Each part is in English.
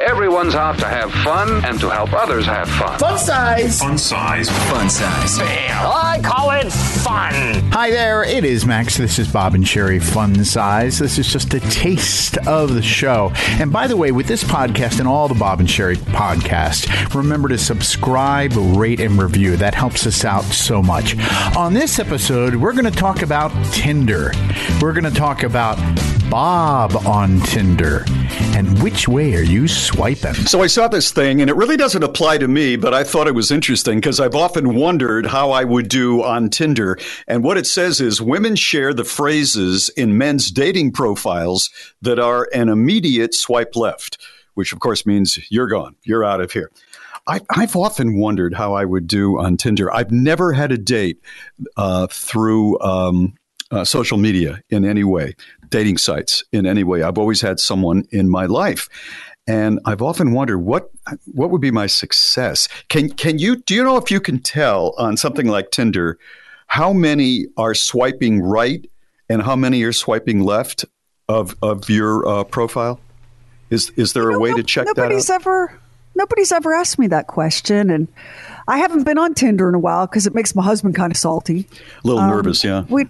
Everyone's out to have fun and to help others have fun. Fun size. Fun size. Fun size. I call it fun. Hi there, it is Max. This is Bob and Sheri Fun Size. This is just a taste of the show. And by the way, with this podcast and all the Bob and Sheri podcasts, remember to subscribe, rate, and review. That helps us out so much. On this episode, we're going to talk about Tinder. We're going to talk about Bob on Tinder and which way are you swiping? So I saw this thing, and it really doesn't apply to me, but I thought it was interesting because I've often wondered how I would do on Tinder. And what it says is women share the phrases in men's dating profiles that are an immediate swipe left, which of course means you're gone, you're out of here. I, have often wondered how I would do on Tinder. I've never had a date uh, through um, uh, social media in any way, dating sites in any way. I've always had someone in my life. And I've often wondered what what would be my success. Can can you do you know if you can tell on something like Tinder how many are swiping right and how many are swiping left of of your uh, profile? Is is there you know, a way no, to check that? Nobody's ever nobody's ever asked me that question, and I haven't been on Tinder in a while because it makes my husband kind of salty. A little um, nervous, yeah. We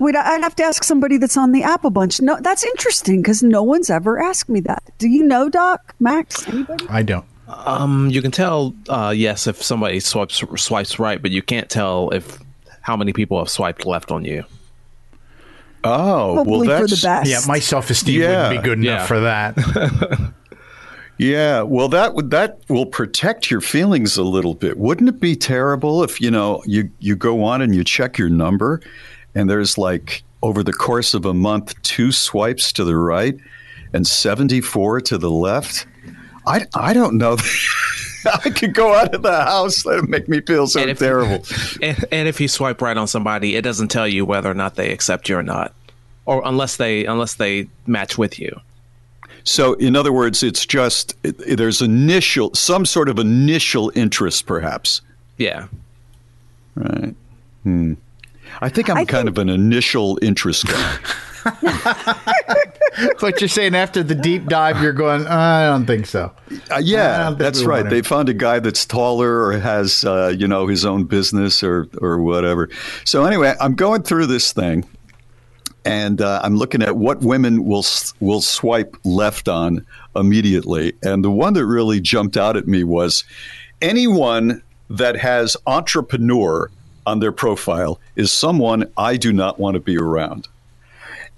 Wait, I'd have to ask somebody that's on the Apple bunch. No, that's interesting because no one's ever asked me that. Do you know, Doc, Max, anybody? I don't. Um, you can tell, uh, yes, if somebody swipes swipes right, but you can't tell if how many people have swiped left on you. Oh, Probably well, that's, for the best. Yeah, my self esteem yeah, wouldn't be good enough yeah. for that. yeah, well, that would that will protect your feelings a little bit. Wouldn't it be terrible if you know you you go on and you check your number and there's like over the course of a month two swipes to the right and 74 to the left i, I don't know I could go out of the house. That would make me feel so and if, terrible. And, and, if you swipe right on somebody, it doesn't tell you whether or not they accept you or not, or unless they unless they match with you. So, in other words, it's just there's initial some sort of initial interest, perhaps. Yeah. Right. Hmm. I think I'm I kind think- of an initial interest guy. but you're saying after the deep dive, you're going, I don't think so. Uh, yeah, that's right. They found a guy that's taller or has, uh, you know, his own business or or whatever. So anyway, I'm going through this thing, and uh, I'm looking at what women will will swipe left on immediately, and the one that really jumped out at me was anyone that has entrepreneur on their profile is someone I do not want to be around.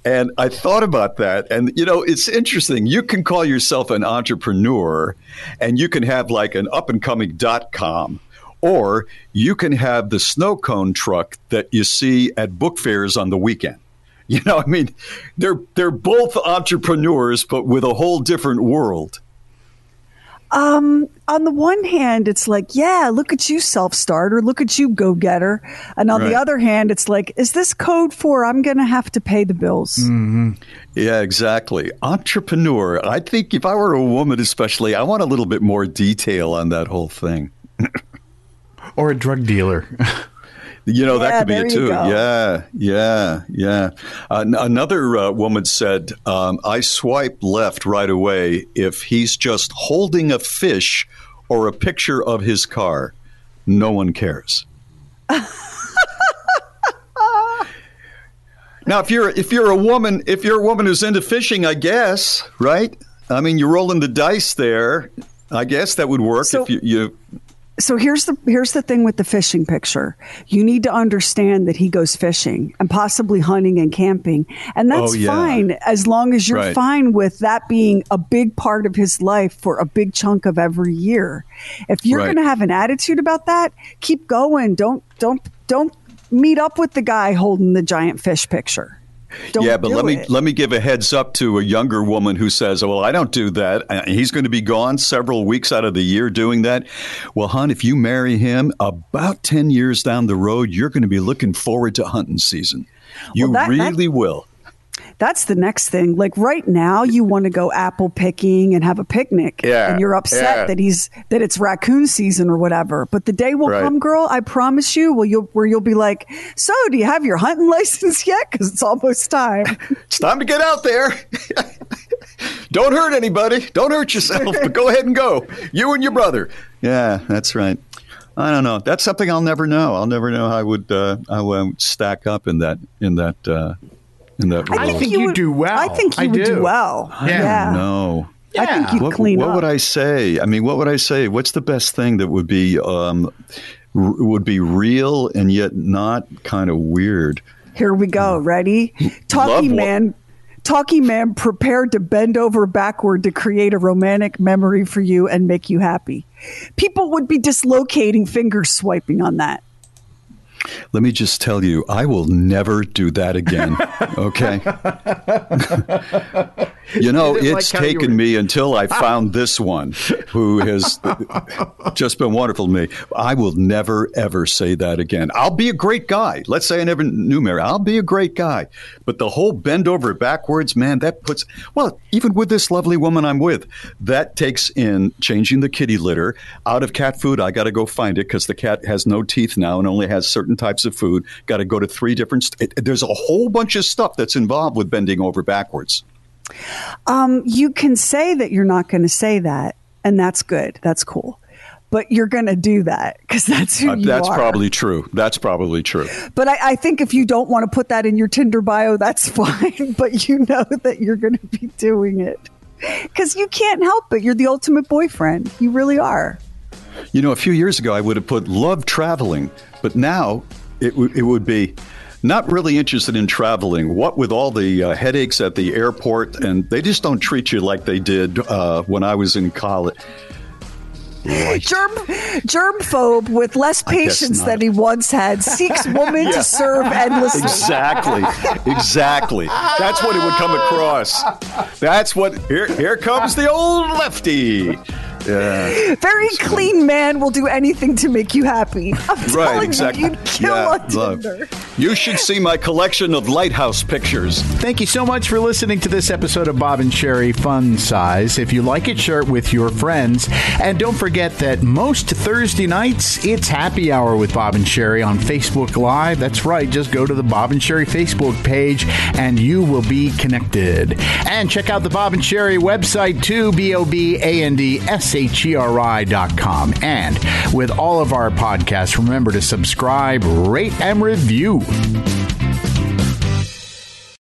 And I thought about that. And, you know, it's interesting. You can call yourself an entrepreneur and you can have like an up and coming dot com, or you can have the snow cone truck that you see at book fairs on the weekend. You know, I mean, they're, they're both entrepreneurs, but with a whole different world. Um, on the one hand, it's like, yeah, look at you, self starter. Look at you, go getter. And on right. the other hand, it's like, is this code for I'm going to have to pay the bills? Mm-hmm. Yeah, exactly. Entrepreneur. I think if I were a woman, especially, I want a little bit more detail on that whole thing. or a drug dealer. You know, yeah, that could be it too. Yeah, yeah, yeah. Uh, another uh, woman said, um, I swipe left right away if he's just holding a fish or a picture of his car. No one cares. now, if you're if you're a woman, if you're a woman who's into fishing, I guess, right? I mean, you're rolling the dice there. I guess that would work So- if you, you. So here's the here's the thing with the fishing picture. You need to understand that he goes fishing and possibly hunting and camping, and oh, that's Oh, yeah. fine as long as you're Right. fine with that being a big part of his life for a big chunk of every year. If you're Right. going to have an attitude about that, keep going. Don't don't don't meet up with the guy holding the giant fish picture. Don't yeah, but let me it. let me give a heads up to a younger woman who says, "Well, I don't do that. Uh, He's going to be gone several weeks out of the year doing that." Well, hon, if you marry him, about ten years down the road, you're going to be looking forward to hunting season. You Well, that- that- really will. That's the next thing. Like right now, you want to go apple picking and have a picnic, Yeah, and you're upset yeah. that he's that it's raccoon season or whatever. But the day will Right. come, girl. I promise you. Will you where you'll be like, so do you have your hunting license yet? Because it's almost time. It's time to get out there. don't hurt anybody. Don't hurt yourself. But go ahead and go. You and your brother. Yeah, that's right. I don't know. That's something I'll never know. I'll never know how I would uh, how I would stack up in that in that uh, in that role. I think you do well. I think you I would do, do. well. Yeah. No. I think Yeah. you'd What, clean what up. would I say? I mean, what would I say? What's the best thing that would be um, r- would be real and yet not kind of weird? Here we go. Ready? Talkie Love man. Talkie man prepared to bend over backward to create a romantic memory for you and make you happy. People would be dislocating finger swiping on that. Let me just tell you, I will never do that again. Okay. you know, didn't it's like taken were- me until I found this one who has just been wonderful to me. I will never, ever say that again. I'll be a great guy. Let's say I never knew Mary. I'll be a great guy. But the whole bend over backwards, man, that puts, well, even with this lovely woman I'm with, that takes in changing the kitty litter out of cat food. I got to go find it because the cat has no teeth now and only has certain types of food. Got to go to three different, st- it- there's a whole bunch of stuff that's involved with bending over backwards. Um, you can say that you're not going to say that, and that's good. That's cool. But you're going to do that because that's who Uh, you that's are. probably true. That's probably true. But I, I think if you don't want to put that in your Tinder bio, that's fine. But you know that you're going to be doing it because you can't help it. You're the ultimate boyfriend. You really are. You know, a few years ago, I would have put love traveling, but now it, w- it would be not really interested in traveling. What with all the uh, headaches at the airport, and they just don't treat you like they did uh, when I was in college. Germ, germphobe with less patience than he once had seeks woman to serve endlessly. Exactly, exactly. That's what it would come across. That's what. Here, here comes the old lefty. Yeah. Very clean man will do anything to make you happy. I'm Right, telling exactly. you, you'd kill Yeah, on love. You should see my collection of lighthouse pictures. Thank you so much for listening to this episode of Bob and Sheri Fun Size. If you like it, share it with your friends. And don't forget that most Thursday nights, it's happy hour with Bob and Sheri on Facebook Live. That's right. Just go to the Bob and Sheri Facebook page and you will be connected. And check out the Bob and Sheri website too, B O B A N D S H E R I dot com. And with all of our podcasts, remember to subscribe, rate, and review.